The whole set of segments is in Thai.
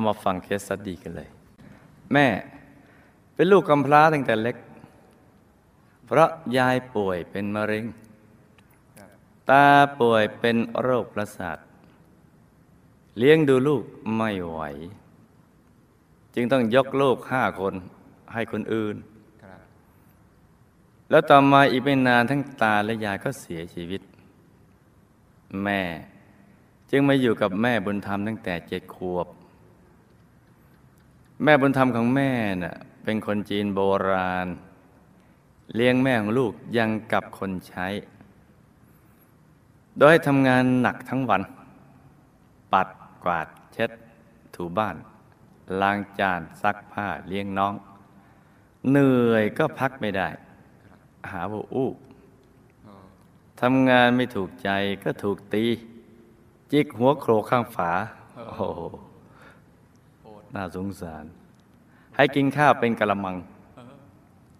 เอามาฟังเคสสตดีกันเลย แม่เป็นลูกกำพร้าตั้งแต่เล็ก เพราะยายป่วยเป็นมะเร็ง ตาป่วยเป็นโรคประสาท เลี้ยงดูลูกไม่ไหว จึงต้องยกลูกห้าคนให้คนอื่น แล้วต่อมาอีกไม่นานทั้งตาและยายก็เสียชีวิต แม่ จึงมาอยู่กับแม่บุญธรรมตั้งแต่เจ็ดขวบ แม่บุญธรรมของแม่น่ะเป็นคนจีนโบราณ เลี้ยงแม่ของลูกยังกับคนใช้ โดยทำงานหนักทั้งวัน ปัดกวาดเช็ด ถูบ้าน ล้างจานซักผ้าเลี้ยงน้อง เหนื่อยก็พักไม่ได้ หาว่าอู้ทำงานไม่ถูกใจก็ถูกตี จิกหัวโขลกข้างฝา โอ้ น่าสงสาร ให้กินข้าวเป็นกะละมังเออ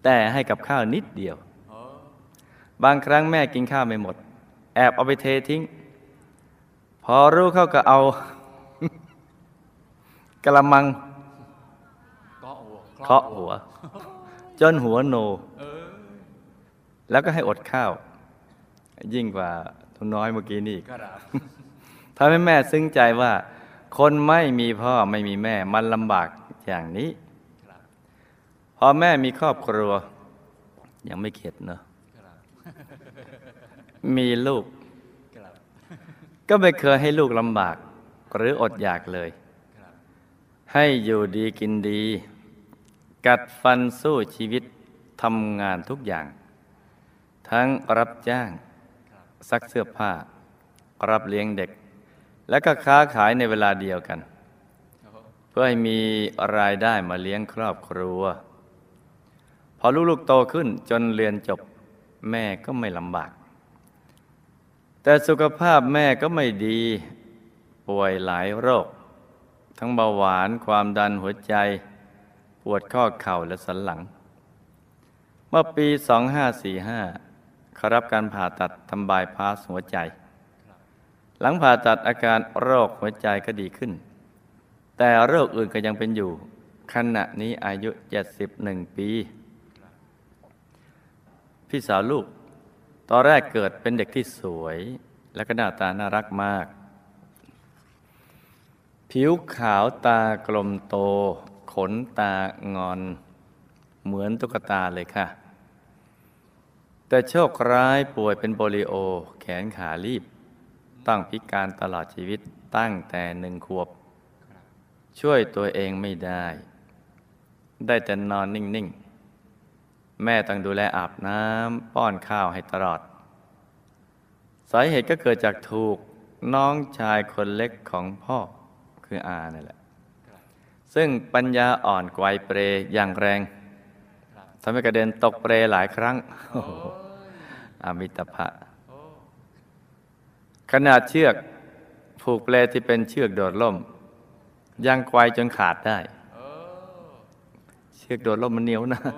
แต่ให้กับข้าวนิดเดียวเออบางครั้งแม่กินข้าวไม่หมด แอบเอาไปเททิ้ง พอรู้เข้าก็เอากะละมังก็หัวเคาะหัว จนหัวโนเออแล้วก็ให้อดข้าว ยิ่งกว่าทุนน้อยเมื่อกี้นี่อีกกระดาษทำให้แม่ซึ้งใจว่า คนไม่มีพ่อไม่มีแม่มันลำบากอย่างนี้ครับพอแม่มีครอบครัว ยังไม่เข็ดเนอะครับมีลูกครับก็ไม่เคยให้ลูกลำบาก หรืออดอยากเลยครับให้อยู่ดีกินดี กัดฟันสู้ชีวิตทำงานทุกอย่าง ทั้งรับจ้างครับซักเสื้อผ้า รับเลี้ยงเด็ก และก็ค้าขายในเวลาเดียวกัน เพื่อให้มีรายได้มาเลี้ยงครอบครัว พอลูกๆโตขึ้นจนเรียนจบแม่ก็ไม่ลำบาก แต่สุขภาพแม่ก็ไม่ดี ป่วยหลายโรค ทั้งเบาหวานความดันหัวใจ ปวดข้อเข่าและสันหลัง เมื่อปี 2545เขารับการผ่าตัดทำบายพาสหัวใจ หลังผ่าตัดอาการโรคหัวใจก็ดีขึ้น แต่โรคอื่นก็ยังเป็นอยู่ ขณะนี้อายุ 71 ปี พี่สาวลูก ตอนแรกเกิดเป็นเด็กที่สวย และก็หน้าตาน่ารักมาก ผิวขาวตากลมโต ขนตางอน เหมือนตุ๊กตาเลยค่ะ แต่โชคร้ายป่วยเป็นโปลิโอ แขนขาลีบ ต้องพิการตลอดชีวิตตั้งแต่หนึ่งขวบ ช่วยตัวเองไม่ได้ ได้แต่นอนนิ่ง ๆ แม่ต้องดูแลอาบน้ำป้อนข้าวให้ตลอด สาเหตุก็เกิดจากถูกน้องชายคนเล็กของพ่อคืออานั่นแหละ ซึ่งปัญญาอ่อนไกวเปรอย่างแรงครับทำให้กระเด็นตกเปรหลายครั้งโอ้ยอามิตภะโอ้ ขนาดเชือกผูกเปลที่เป็นเชือกโดดล่มยังไกวจนขาดได้โอ้เชือกโดดล่มมันเหนียวนะโอ้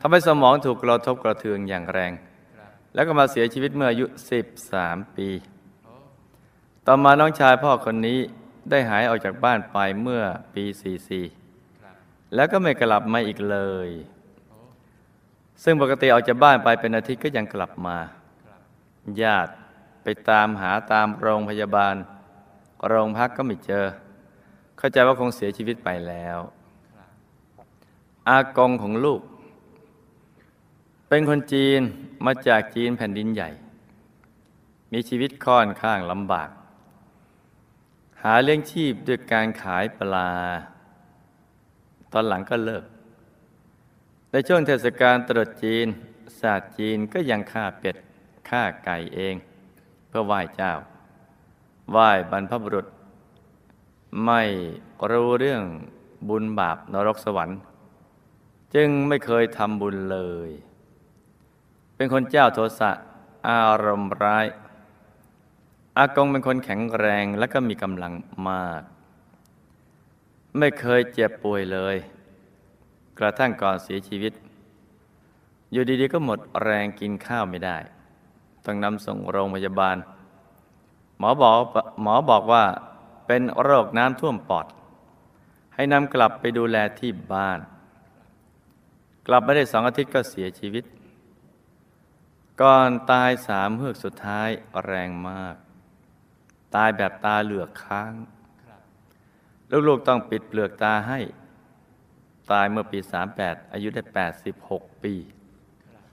ทำให้สมองถูกกระทบกระเทือนอย่างแรงครับแล้วก็มาเสียชีวิตเมื่ออายุ 13 ปีโอ้ต่อมาน้องชายพ่อคนนี้ได้หายออกจากบ้านไปเมื่อปี 44ครับแล้วก็ไม่กลับมาอีกเลยโอ้ซึ่งปกติออกจากบ้านไปเป็นอาทิตย์ก็ยังกลับมาครับญาติไป ตามหาตามโรงพยาบาล โรงพักก็ไม่เจอ เข้าใจว่าคงเสียชีวิตไปแล้ว อากงของลูก เป็นคนจีนมาจากจีนแผ่นดินใหญ่ มีชีวิตค่อนข้างลำบาก หาเลี้ยงชีพด้วยการขายปลา ตอนหลังก็เลิก ในช่วงเทศกาลตรุษจีนศาสตร์จีนก็ยังฆ่าเป็ดฆ่าไก่เอง เพื่อไหว้เจ้า ไหว้บรรพบุรุษ ไม่รู้เรื่องบุญบาปนรกสวรรค์ จึงไม่เคยทำบุญเลย เป็นคนเจ้าโทสะอารมณ์ร้าย อากงเป็นคนแข็งแรงและก็มีกำลังมาก ไม่เคยเจ็บป่วยเลย กระทั่งก่อนเสียชีวิต อยู่ดีๆก็หมดแรงกินข้าวไม่ได้ ต้องนำส่งโรงพยาบาล หมอบอกหมอบอกว่าเป็นโรคน้ำท่วมปอด ให้นำกลับไปดูแลที่บ้าน กลับไมาได้สองอาทิตย์ก็เสียชีวิต ก่อนตายสามเฮือกสุดท้ายแรงมาก ตายแบบตาเหลือกค้าง ลูกๆต้องปิดเปลือกตาให้ ตายเมื่อปี 38 อายุได้ 86 ปี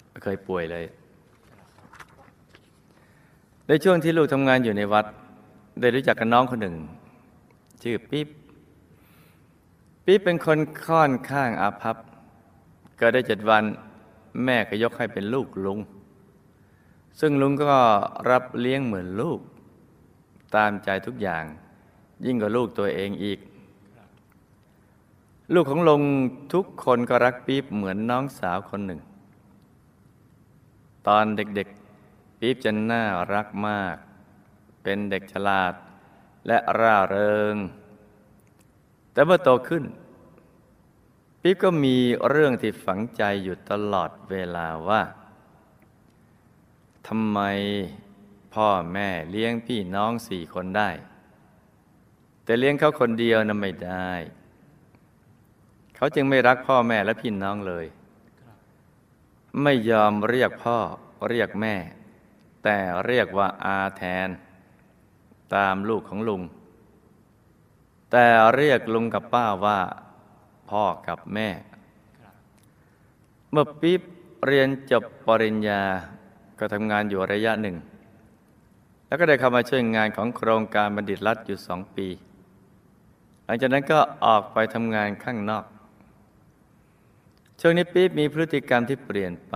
ไม่เคยป่วยเลย ในช่วงที่ลูกทำงานอยู่ในวัด ได้รู้จักกับน้องคนหนึ่ง ชื่อปิ๊บปิ๊บเป็นคนค่อนข้างอาภัพเกิดได้เจ็ดวันแม่ก็ยกให้เป็นลูกลุง ซึ่งลุงก็รับเลี้ยงเหมือนลูก ตามใจทุกอย่าง ยิ่งกว่าลูกตัวเองอีก ลูกของลุงทุกคนก็รักปิ๊บเหมือนน้องสาวคนหนึ่ง ตอนเด็ก ปิ๊บจะน่ารักมาก เป็นเด็กฉลาดและร่าเริง แต่เมื่อโตขึ้นปิ๊บก็มีเรื่องที่ฝังใจอยู่ตลอดเวลาว่าทำไมพ่อแม่เลี้ยงพี่น้องสี่คนได้ แต่เลี้ยงเขาคนเดียวนั้นไม่ได้ เขาจึงไม่รักพ่อแม่และพี่น้องเลย ไม่ยอมเรียกพ่อเรียกแม่ แต่เรียกว่าอาแทน ตามลูกของลุง แต่เรียกลุงกับป้าว่า พ่อกับแม่ เมื่อปิ๊บเรียนจบปริญญาก็ทำงานอยู่ระยะหนึ่ง แล้วก็ได้เข้ามาช่วยงานของโครงการบัณฑิตรัฐอยู่สองปี หลังจากนั้นก็ออกไปทำงานข้างนอก ช่วงนี้ปิ๊บมีพฤติกรรมที่เปลี่ยนไป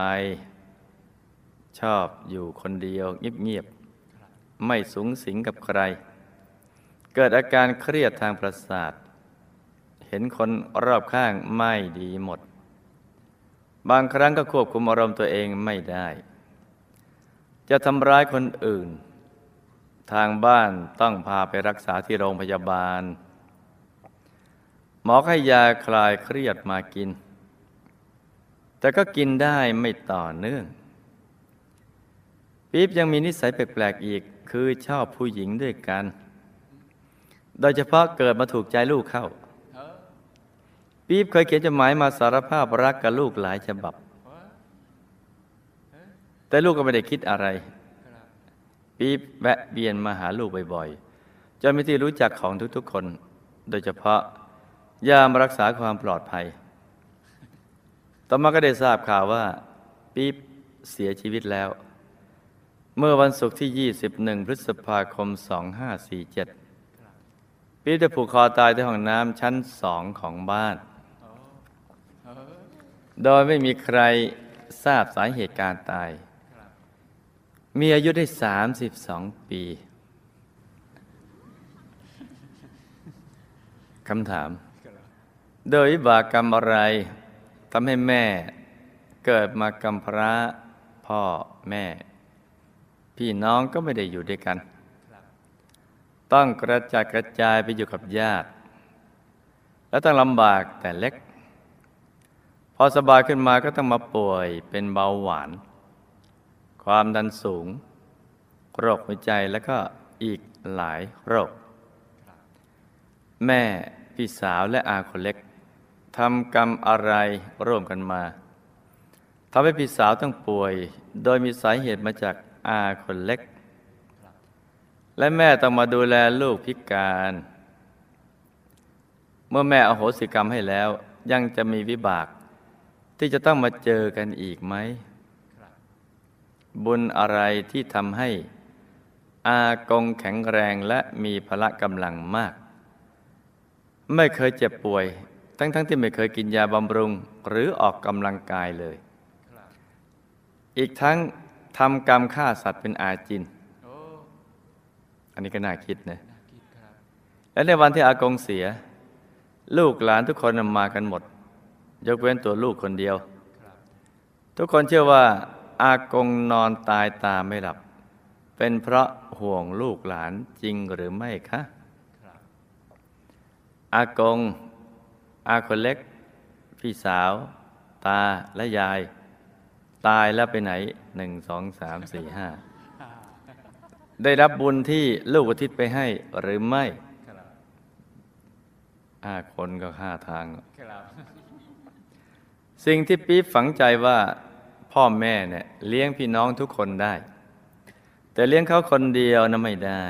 ชอบอยู่คนเดียวเงียบๆไม่สูงสิงกับใคร เกิดอาการเครียดทางประสาท เห็นคนรอบข้างไม่ดีหมด บางครั้งก็ควบคุมอารมณ์ตัวเองไม่ได้ จะทำร้ายคนอื่น ทางบ้านต้องพาไปรักษาที่โรงพยาบาล หมอให้ยาคลายเครียดมากิน แต่ก็กินได้ไม่ต่อเนื่อง ปี๊บยังมีนิสัยแปลกๆอีก คือชอบผู้หญิงด้วยกัน โดยเฉพาะเกิดมาถูกใจลูกเข้า ปี๊บเคยเขียนจดหมายมาสารภาพรักกับลูกหลายฉบับ แต่ลูกก็ไม่ได้คิดอะไร ปี๊บแวะเวียนมาหาลูกบ่อยๆ จนเป็นที่รู้จักของทุกๆคน โดยเฉพาะยามรักษาความปลอดภัย ต่อมาก็ได้ทราบข่าวว่า ปี๊บเสียชีวิตแล้ว เมื่อวันศุกร์ที่ 21 พฤษภาคม 2547 ปี๊บได้ผูกคอตายที่ห้องน้ำชั้นสองของบ้าน โดยไม่มีใครทราบสาเหตุการตาย มีอายุได้ 32 ปีคำถาม โดยบากกรรมอะไรทำให้แม่เกิดมากำพร้าพ่อแม่ พี่น้องก็ไม่ได้อยู่ด้วยกัน ต้องกระจัดกระจายไปอยู่กับญาติ แล้วต้องลำบากแต่เล็ก พอสบายขึ้นมาก็ต้องมาป่วยเป็นเบาหวาน ความดันสูง โรคหัวใจแล้วก็อีกหลายโรค แม่พี่สาวและอาคนเล็กทำกรรมอะไรร่วมกันมาทำให้พี่สาวต้องป่วย โดยมีสาเหตุมาจาก อาคนเล็ก และแม่ต้องมาดูแลลูกพิการ เมื่อแม่อโหสิกรรมให้แล้ว ยังจะมีวิบาก ที่จะต้องมาเจอกันอีกไหม บุญอะไรที่ทำให้ อากงแข็งแรงและมีพละกำลังมาก ไม่เคยเจ็บป่วย ทั้งๆทที่ไม่เคยกินยาบำรุง หรือออกกำลังกายเลยอีกทั้ง ทำกรรมฆ่าสัตว์เป็นอาจินโอ้อันนี้ก็น่าคิดนะน่าคิดครับและในวันที่อากงเสีย ลูกหลานทุกคนมากันหมด ยกเว้นตัวลูกคนเดียวครับทุกคนเชื่อว่า อากงนอนตายตาไม่หลับ เป็นเพราะห่วงลูกหลานจริงหรือไม่คะครับอากง อาคนเล็ก พี่สาว ตาและยาย ตายแล้วไปไหนหนึ่งสองสามสี่ห้าได้รับบุญที่ลูกอุทิศไปให้หรือไม่ห้าคนก็ห้าทาง สิ่งที่ปี๊บฝังใจว่าพ่อแม่เนี่ยเลี้ยงพี่น้องทุกคนได้ แต่เลี้ยงเขาคนเดียวนะไม่ได้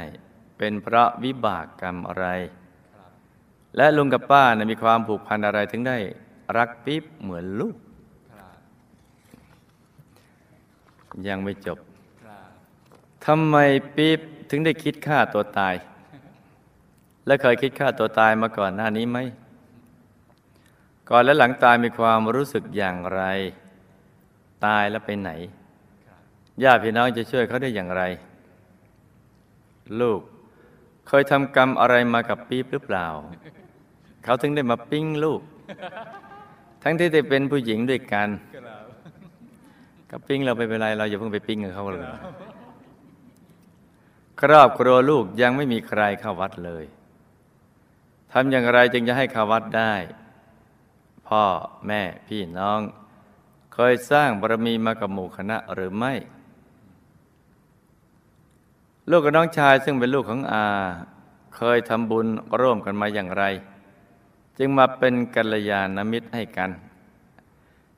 เป็นเพราะวิบากกรรมอะไรรและลุงกับป้านะมีความผูกพันอะไรถึงได้รักปี๊บเหมือนลูก ครับ ยังไม่จบทำไมปี๊บถึงได้คิดฆ่าตัวตาย และเคยคิดฆ่าตัวตายมาก่อนหน้านี้ไหม ก่อนและหลังตายมีความรู้สึกอย่างไร ตายแล้วไปไหนญาติพี่น้องจะช่วยเขาได้อย่างไร ลูกเคยทำกรรมอะไรมากับปี๊บหรือเปล่า เขาถึงได้มาปิ้งลูก ทั้งที่ได้เป็นผู้หญิงด้วยกัน กับปิ้งเราไม่เป็นไร เราอย่าเพิ่งไปปิ้งกับเขาเลยครอบครัวลูกยังไม่มีใครเข้าวัดเลยทำอย่างไรจึงจะให้เข้าวัดได้ พ่อแม่พี่น้อง เคยสร้างบารมีมากับหมู่คณะหรือไม่ ลูกกับน้องชายซึ่งเป็นลูกของอา เคยทำบุญร่วมกันมาอย่างไร จึงมาเป็นกัลยาณมิตรให้กัน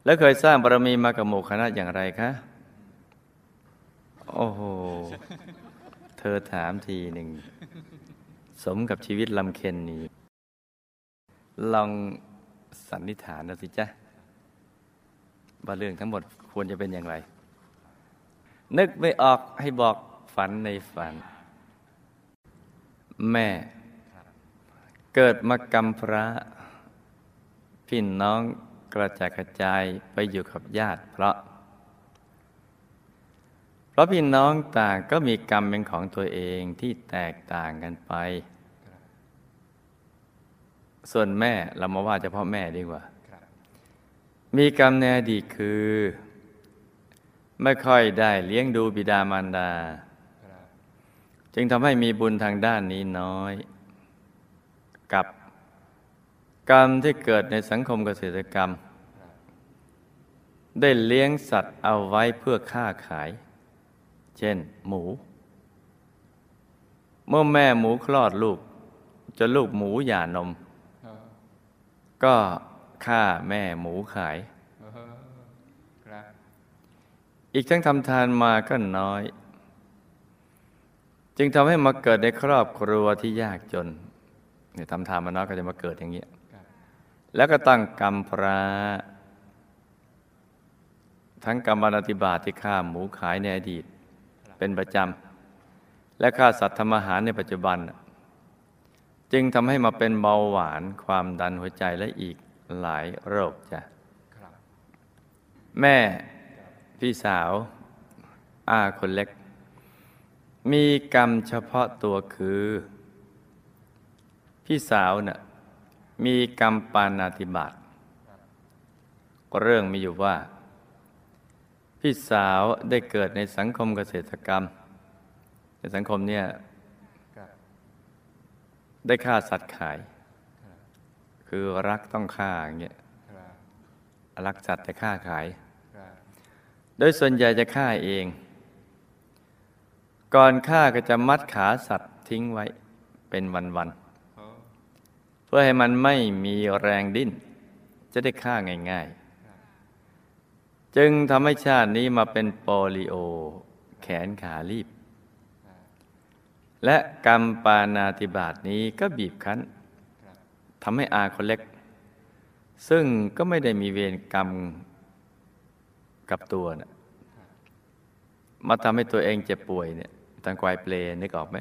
แล้วเคยสร้างบารมีมากับหมู่คณะอย่างไรคะ โอ้โห เธอถามทีหนึ่ง สมกับชีวิตลำเค็นนี้ ลองสันนิษฐานดูสิจ๊ะว่าเรื่องทั้งหมดควรจะเป็นอย่างไร นึกไม่ออกให้บอกฝันในฝัน แม่ เกิดมากำพระพี่น้อง กระจายกระจายไปอยู่กับญาติเพราะ เพราะพี่น้องต่างก็มีกรรมเป็นของตัวเองที่แตกต่างกันไป ส่วนแม่เรามาว่าเฉพาะแม่ดีกว่า มีกรรมในอดีตคือ ไม่ค่อยได้เลี้ยงดูบิดามารดา จึงทำให้มีบุญทางด้านนี้น้อย กับ กรรมที่เกิดในสังคมเกษตรกรรม ได้เลี้ยงสัตว์เอาไว้เพื่อค้าขาย เช่น หมู เมื่อแม่หมูคลอดลูกจนลูกหมูหย่านม ก็ฆ่าแม่หมูขาย อีกทั้งทำทานมาก็น้อย จึงทำให้มาเกิดในครอบครัวที่ยากจนเนี่ยทำทานมาน้อยก็จะมาเกิดอย่างเงี้ย แล้วก็ตั้งกรรมพระทั้งกรรมนาติบาตที่ฆ่าหมูขายในอดีต เป็นประจำ และฆ่าสัตว์ทำอาหารในปัจจุบัน จึงทำให้มาเป็นเบาหวานความดันหัวใจและอีกหลายโรคจ้ะแม่พี่สาวอาคนเล็ก มีกรรมเฉพาะตัวคือ พี่สาวน่ะ มีกรรมปานาติบาตเรื่องมีอยู่ว่า พี่สาวได้เกิดในสังคมเกษตรกรรม ในสังคมเนี่ยได้ฆ่าสัตว์ขาย คือรักต้องฆ่าอย่างเงี้ยรักสัตว์แต่ฆ่าขาย โดยส่วนใหญ่จะฆ่าเอง ก่อนฆ่าก็จะมัดขาสัตว์ทิ้งไว้เป็นวันๆ พื่อให้มันไม่มีแรงดิ้น จะได้ฆ่าง่าย ๆ จึงทำให้ชาตินี้มาเป็นโปลิโอ แขนขาลีบ และกรรมปานาติบาตนี้ก็บีบคั้นทำให้อาคนเล็ก ซึ่งก็ไม่ได้มีเวรกรรมกับตัวนะมาทำให้ตัวเองเจ็บป่วยเนี่ยทางควายเปลนึกออกไหม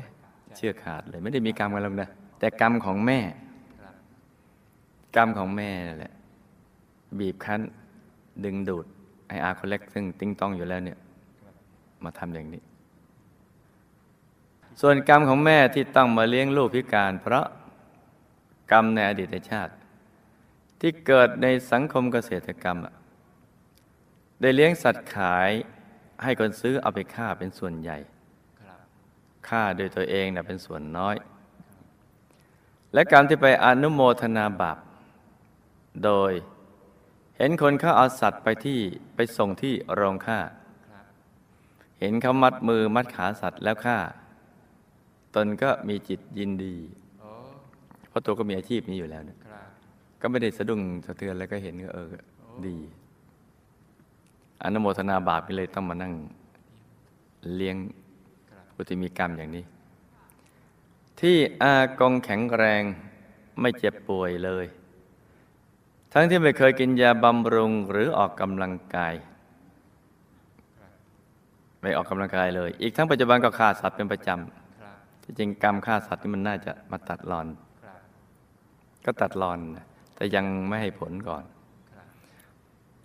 เชื่อขาดเลย ไม่ได้มีกรรมกันหรอกนะ แต่กรรมของแม่ กรรมของแม่นั่นแหละ บีบคั้น ดึงดูด ไออาคนเล็กซึ่งติ้งต้องอยู่แล้วเนี่ย มาทำอย่างนี้ ส่วนกรรมของแม่ที่ต้องมาเลี้ยงลูกพิการ เพราะกรรมในอดีตชาติ ที่เกิดในสังคมเกษตรกรรมอะได้เลี้ยงสัตว์ขายให้คนซื้อเอาไปฆ่าเป็นส่วนใหญ่ฆ่าโดยตัวเองนะเป็นส่วนน้อย และการที่ไปอนุโมทนาบาป โดยเห็นคนเขาเอาสัตว์ไปที่ไปส่งที่โรงฆ่าครับเห็นเขามัดมือมัดขาสัตว์แล้วฆ่า ตนก็มีจิตยินดีโอ้พอราะตัวก็มีอาชีพนี้อยู่แล้วเนี่ยครับก็ไม่ได้สะดุ้งสะเทือนแล้วก็เห็นก็เออดีอนุโมทนาบาปไปเลยต้องมานั่งเลี้ยงครับผู้ที่มีกรรมอย่างนี้ ที่อากงแข็งแรงไม่เจ็บป่วยเลย ทั้งที่ไม่เคยกินยาบำรุงหรือออกกำลังกาย ไม่ออกกำลังกายเลย อีกทั้งปัจจุบันก็ฆ่าสัตว์เป็นประจครับำที่จริงกรรมฆ่าสัตว์นี่มันน่าจะมาตัดรอนครับก็ตัดรอนนะแต่ยังไม่ให้ผลก่อนครับ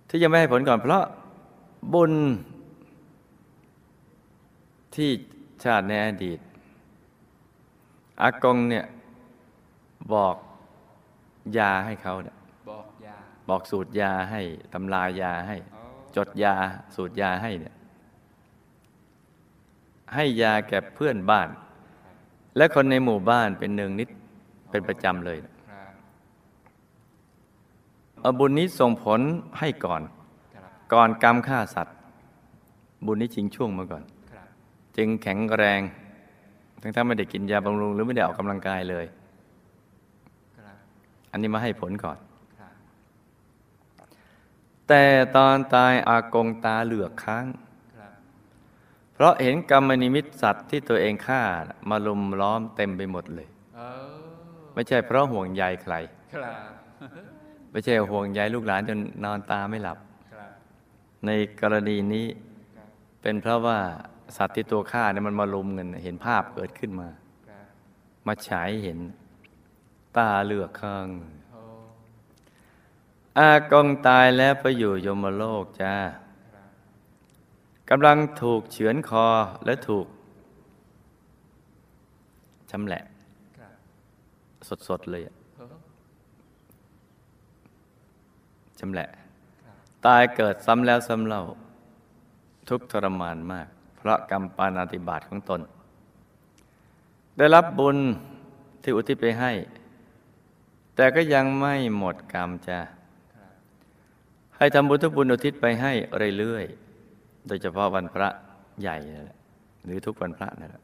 ที่ยังไม่ให้ผลก่อน เพราะบุญที่ชาติในอดีตอากงเนี่ยบอกยาให้เขาเนี่ยบอกยา บอกสูตรยาให้ตำรายาให้โอ้จดยาสูตรยาให้เนี่ยให้ยาแก่เพื่อนบ้าน และคนในหมู่บ้านเป็นเนืองนิดเป็นประจำเลยครับเอาบุญนี้ส่งผลให้ก่อนครับก่อนกรรมฆ่าสัตว์ บุญนี้ชิงช่วงมาก่อนครับจึงแข็งแรง ทั้งถ้าไม่ได้กินยาบำรุง หรือไม่ได้ออกกำลังกายเลยครับอันนี้มาให้ผลก่อนครับ แต่ตอนตายอากงตาเหลือกค้างครับเพราะเห็นกรรมนิมิตสัตว์ที่ตัวเองฆ่ามาลุมล้อมเต็มไปหมดเลยเออไม่ใช่เพราะห่วงใยใครครับไม่ใช่ห่วงใยลูกหลานจนนอนตาไม่หลับครับในกรณีนี้ครับเป็นเพราะว่าสัตว์ที่ตัวฆ่าเนี่ยมันมาลุมกันเห็นภาพเกิดขึ้นมาครับมาฉายเห็น ตาเหลือกข้างโอากงตายแล้วไปอยู่ยมโลกจ้ากำลังถูกเฉือนคอและถูกชำแหละสดๆเลยอะโอ้ชำแหละ ตายเกิดซ้ำแล้วซ้ำเล่า ทุกทรมานมาก เพราะกรรมปานาติบาตของตน ได้รับบุญที่อุทิศไปให้ แต่ก็ยังไม่หมดกรรมจ้า ให้ทำบุญทุกบุญอุทิศไปให้เรื่อยๆ โดยเฉพาะวันพระใหญ่นั่นแหละหรือทุกวันพระนั่นแหละ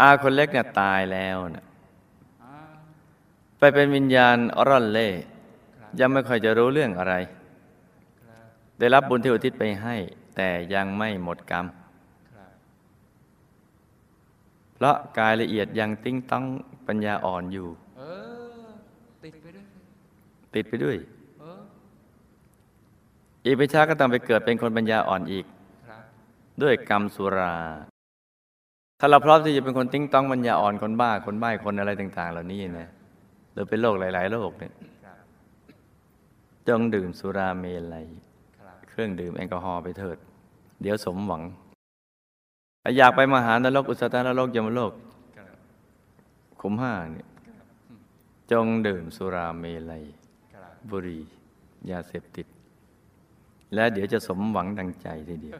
อาคนเล็กเนี่ยตายแล้วนะอ่าไปเป็นวิญญาณร่อนเล่ครับยังไม่ค่อยจะรู้เรื่องอะไรครับได้รับบุญที่อุทิศไปให้ แต่ยังไม่หมดกรรมครับเพราะกายละเอียดยังติ้งต้องปัญญาอ่อนอยู่เออติดไปด้วยติดไปด้วยเอออีกไม่ช้าก็ต้องไปเกิดเป็นคนปัญญาอ่อนอีกครับด้วยกรรมสุรา ถ้าเราพร้อมที่จะเป็นคนติ้งต้องปัญญาอ่อนคนบ้าคนใบ้คนอะไรต่าง ๆ เหล่านี้นะโดยเป็นโรคหลาย ๆ โรคเนี่ยครับจงดื่มสุราเมลัยครับเครื่องดื่มแอลกอฮอล์ไปเถิด เดี๋ยวสมหวัง อยากไปมหานรกอุสตานรกยมโลกครับขุมห้าเนี่ยจงดื่มสุราเมลัยครับบุหรี่ยาเสพติด และเดี๋ยวจะสมหวังดังใจทีเดียว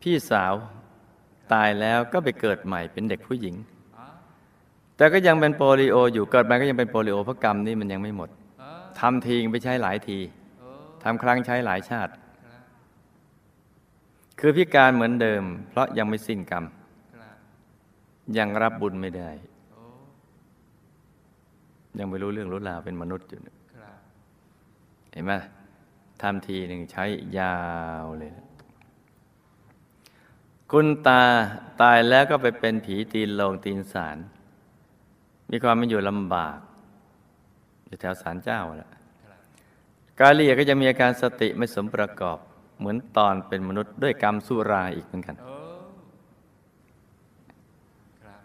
พี่สาวตายแล้วก็ไปเกิดใหม่เป็นเด็กผู้หญิง แต่ก็ยังเป็นโปลิโอ อยู่เกิดมาก็ยังเป็นโปลิโอเพราะกรรมนี่มันยังไม่หมดทำทีไปใช้หลายทีทำครั้งใช้หลายชาติ คือพิการเหมือนเดิม เพราะยังไม่สิ้นกรรม ยังรับบุญไม่ได้ ยังไม่รู้เรื่องรู้ราวเป็นมนุษย์อยู่เนี่ย ห็นไหมทำทีหนึ่งใช้ยาวเลยนะคุณตาตายแล้วก็ไปเป็นผีตีนโลงตีนสาร มีความเป็นอยู่ลำบาก อยู่แถวศาลเจ้าแหละครับกาเลียก็จะมีอาการสติไม่สมประกอบ เหมือนตอนเป็นมนุษย์ด้วยกรรมสุราอีกเหมือนกันโอ้ครับ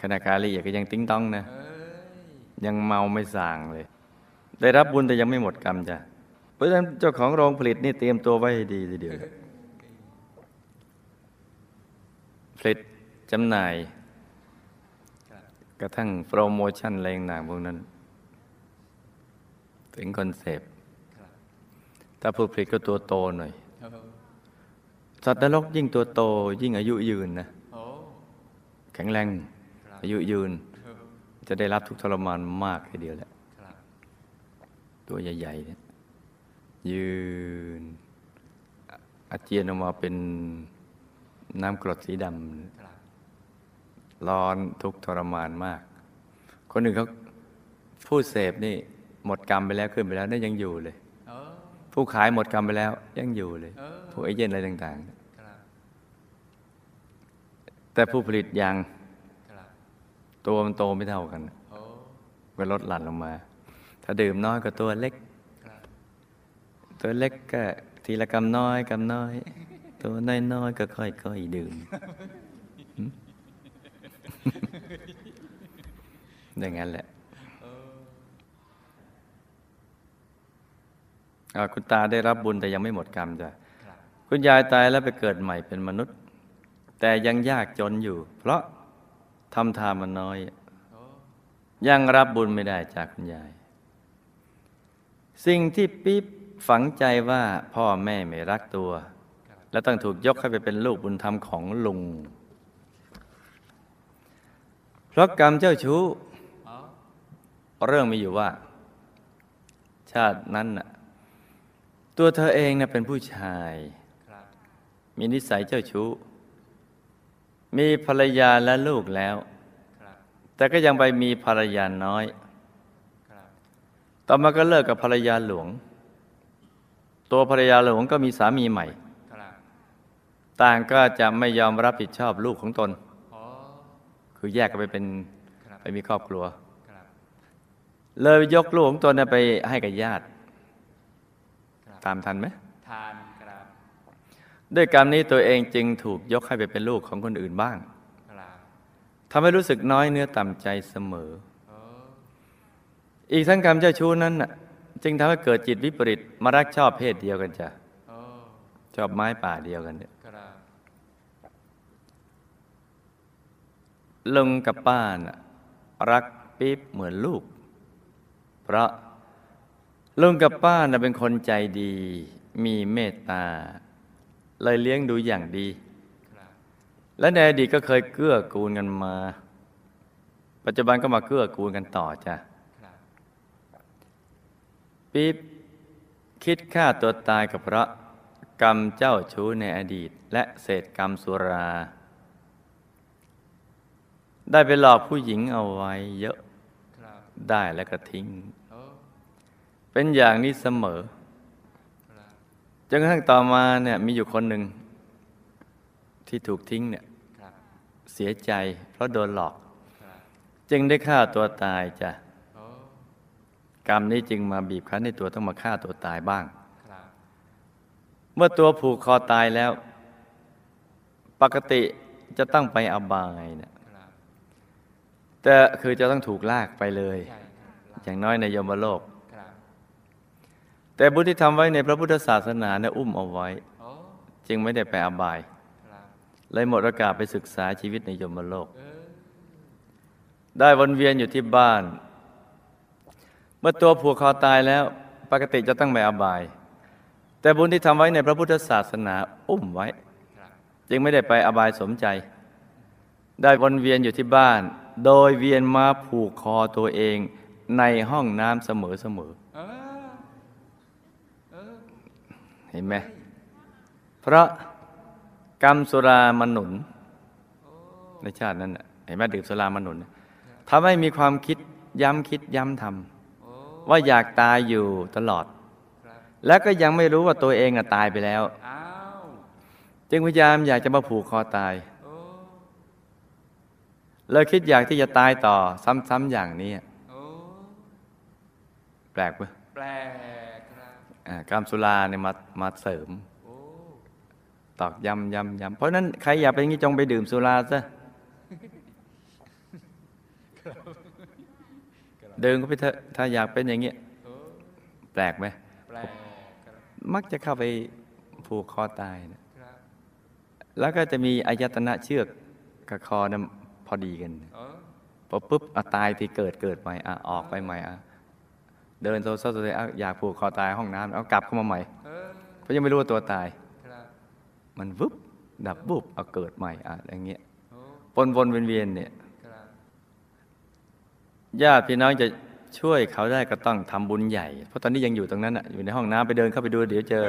ขณะกาลีก็ยังติ้งต้องนะเอ้ยยังเมาไม่ส่างเลย ได้รับบุญแต่ยังไม่หมดกรรมจ้ะเพราะฉะนั้นเจ้าของโรงผลิตนี่เตรียมตัวไว้ให้ดีทีเดียวเลยผลิตจำหน่ายครับกระทั่งโปรโมชั่นอะไรต่างๆพวกนั้น ถึงคอนเซปต์ครับถ้าผู้ผลิตก็ตัวโตหน่อยโอ้สัตว์นรกยิ่งตัวโต ยิ่งอายุยืนนะโอ้แข็งแรงครับอายุยืนโอ้จะได้รับทุกข์ทรมานมากทีเดียวแหละครับ ตัวใหญ่ๆเนี่ยยืนอะอาเจียนออกมาเป็นน้ำกรดสีดครับำร้อนทุกข์ทรมานมาก คนอื่นเขาผู้เสพนี่หมดกรรมไปแล้วขึ้นไปแล้วนี่ยังอยู่เลยเออผู้ขายหมดกรรมไปแล้ว ยังอยู่เลยเออผู้เอเย่นอะไรต่างครับๆแต่ผู้ผลิตยางครับตัวมันโตไม่เท่ากันโอ้ก็ลดหลั่นลงมา ถ้าดื่มน้อยก็ตัวเล็ก ตัวเล็กก็ทีละกำน้อยกำน้อย ตัวน้อยๆก็ค่อยๆดื่มอย่างนั้นแหละคุณตาได้รับบุญแต่ยังไม่หมดกรรมจ้ะคุณยายตายแล้วไปเกิดใหม่เป็นมนุษย์ แต่ยังยากจนอยู่ เพราะทำทานมันน้อย ยังรับบุญไม่ได้จากคุณยาย สิ่งที่ปิ๊บฝังใจว่าพ่อแม่ไม่รักตัว และต้องถูกยกให้ไปเป็นลูกบุญธรรมของลุง เพราะกรรมเจ้าชู้เรื่องมีอยู่ว่า ชาตินั้นน่ะตัวเธอเองน่ะเป็นผู้ชาย มีนิสัยเจ้าชู้ มีภรรยาและลูกแล้ว แต่ก็ยังไปมีภรรยาน้อย ต่อมาก็เลิกกับภรรยาหลวง ตัวภรรยาหลวงก็มีสามีใหม่ ต่างก็จะไม่ยอมรับผิดชอบลูกของตน คือแยกกันไปเป็นไปมีครอบครัวรเลยยกลูกของตนไปให้กับญาติ ตามทันไหมทานครับ ด้วยกรรมนี้ตัวเองจึงถูกยกให้ไปเป็นลูกของคนอื่นบ้างทำให้รู้สึกน้อยเนื้อต่ำใจเสมอ อ้อีกทั้งกรรมเจ้าชู้นั้นน่ะจึงทำให้เกิดจิตวิปริตมารักชอบเพศเดียวกันจ้ะโอ้ชอบไม้ป่าเดียวกันเนี่ยครับลุงกับป้าน่ะรักปิ๊บเหมือนลูก เพราะลุงกับป้าน่ะเป็นคนใจดี มีเมตตา เลยเลี้ยงดูอย่างดีครับและในอดีตก็เคยเกื้อกูลกันมา ปัจจุบันก็มาเกื้อกูลกันต่อจ้ะครับ ปิ๊บคิดฆ่าตัวตายกับเพราะกรรมเจ้าชู้ในอดีต และเศษกรรมสุรา ได้ไปหลอกผู้หญิงเอาไว้เยอะได้แล้วก็ทิ้ง เป็นอย่างนี้เสมอจนกระทั่งต่อมาเนี่ยมีอยู่คนหนึ่ง ที่ถูกทิ้งเนี่ยเสียใจเพราะโดนหลอก จึงได้ฆ่าตัวตายจ้ะ กรรมนี้จึงมาบีบคั้นให้ตัวต้องมาฆ่าตัวตายบ้างครับเมื่อตัวผูกคอตายแล้ว ปกติจะต้องไปอบายเนี่ยครับแต่คือจะต้องถูกลากไปเลยใช่ครับอย่างน้อยในยมโลกครับแต่บุญที่ทำไว้ในพระพุทธศาสนาเนี่ยอุ้มเอาไว้โอ้จึงไม่ได้ไปอบายครับเลยหมดโอกาสไปศึกษาชีวิตในยมโลกเออได้วนเวียนอยู่ที่บ้าน เมื่อตัวผูกคอตายแล้วปกติจะต้องไปอบาย แต่บุญที่ทำไว้ในพระพุทธศาสนาอุ้มไว้ครับจึงไม่ได้ไปอบายสมใจ ได้วนเวียนอยู่ที่บ้าน โดยเวียนมาผูกคอตัวเองในห้องน้ำเสมอเสมอเออเออๆเห็นไหมเพราะกรรมสุรามันหนุนโอ้ในชาตินั้นน่ะเห็นไหมดื่มสุรามันหนุนทำให้มีความคิดย้ำคิดย้ำทโอ้ำ ว่าอยากตายอยู่ตลอดครับแล้วก็ยังไม่รู้ว่าตัวเองอะตายไปแล้วอ้าวจึงพยายามอยากจะมาผูกคอตายโอ้เลยคิดอยากที่จะตายต่อซ้ำๆอย่างนี้โอ้แปลกปะแปลกครับอ่ากรรมสุราเนี่ยมามาเสริมโอ้ตอกย้ำย้ำย้ำเพราะฉะนั้นใครอยากเป็นอย่างนี้จงไปดื่มสุราซะ ดื่มก็ไปเถอะถ้าอยากเป็นอย่างเงี้ยโอ้แปลกไหมแปลกครับมักจะเข้าไปผูกคอตายนะครับแล้วก็จะมีอายตนะเชือกกับคอนะพอดีกันโอ้พอปุ๊บอะตายที่เกิดเกิดใหม่อะออกไปใหม่อะเดินโซโซโซเซอะอยากผูกคอตายห้องน้ำเอากลับเข้ามาใหม่เออเพราะยังไม่รู้ว่าตัวตายครับมันวูบดับปุ๊บเอาเกิดใหม่อะอย่างเงี้ยโอ้วนวนเวียนเวียนเนี่ยครับ ญาติพี่น้องจะช่วยเขาได้ก็ต้องทำบุญใหญ่ เพราะตอนนี้ยังอยู่ตรงนั้นอะอยู่ในห้องน้ำไปเดินเข้าไปดูเดี๋ยวเจอ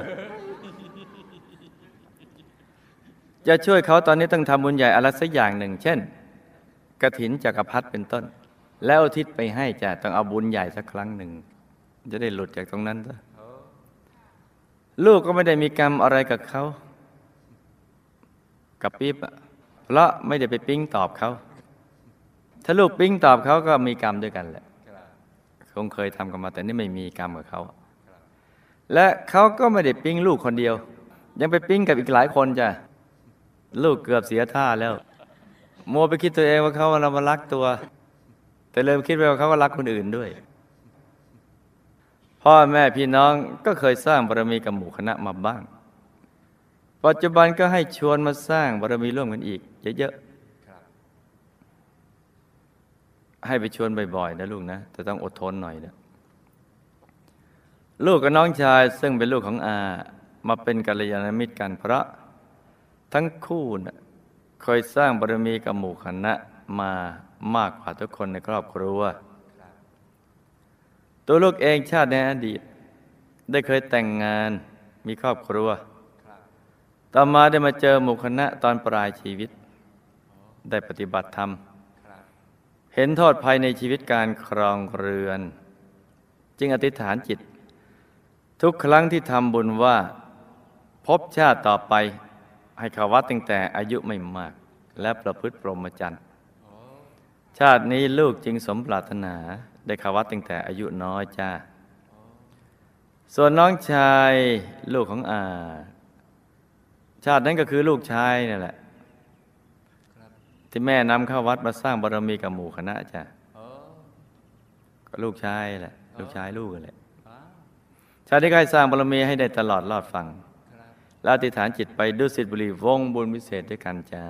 จะช่วยเขาตอนนี้ต้องทำบุญใหญ่อะไรสักอย่างหนึ่ง เช่นกระถินจักรพรรดิเป็นต้น แล้วอุทิศไปให้จะต้องเอาบุญใหญ่สักครั้งหนึ่ง จะได้หลุดจากตรงนั้นซะลูกก็ไม่ได้มีกรรมอะไรกับเขา กับปิ๊บเพราะไม่ได้ไปปิ๊งตอบเขา ถ้าลูกปิ๊งตอบเขาก็มีกรรมด้วยกันแหละคงเคยทำกันมาแต่นี่ไม่มีกรรมกับเขาและเขาก็ไม่ได้ปิ๊งลูกคนเดียว ยังไปปิ๊งกับอีกหลายคนจ้ะลูกเกือบเสียท่าแล้วมัวไปคิดตัวเองว่าเขาเรามารักตัว แต่เริ่มคิดไปว่าเขาก็รักคนอื่นด้วย พ่อแม่พี่น้องก็เคยสร้างบารมีกับหมู่คณะมาบ้าง ปัจจุบันก็ให้ชวนมาสร้างบารมีร่วมกันอีก เยอะรับ ๆ ให้ไปชวนบ่อยๆนะลูกนะ แต่ต้องอดทนหน่อยนะลูกกับน้องชายซึ่งเป็นลูกของอา มาเป็นกัลยาณมิตรกันเพราะทั้งคู่นะเคยสร้างบารมีกับหมู่คณะมามากกว่าทุกคนในครอบครัว ตัวลูกเองชาติในอดีต ได้เคยแต่งงานมีครอบครัว ต่อมาได้มาเจอหมู่คณะตอนปลายชีวิต ได้ปฏิบัติธรรม เห็นโทษภัยในชีวิตการครองเรือน จึงอธิษฐานจิต ทุกครั้งที่ทำบุญว่า พบชาติต่อไปให้เขาวัดตั้งแต่อายุไม่มาก และประพฤติพรหมจรรย์ชาตินี้ลูกจึงสมปรารถนาได้เขาวัดตั้งแต่อายุน้อยจ้าส่วนน้องชายลูกของอา ชาตินั้นก็คือลูกชายนั่นแหละ ที่แม่นำเข้าวัดมาสร้างบารมีกับหมู่คณะจ้ะโอ้ก็ลูกชายแหละ ลูกชายลูกนั่นแหละว้าวชาตินี้ก็ให้สร้างบารมีให้ได้ตลอดรอดฟังครับแล้วอธิษฐานจิตไปดุสิตบุรีวงบุญวิเศษด้วยกันจ้า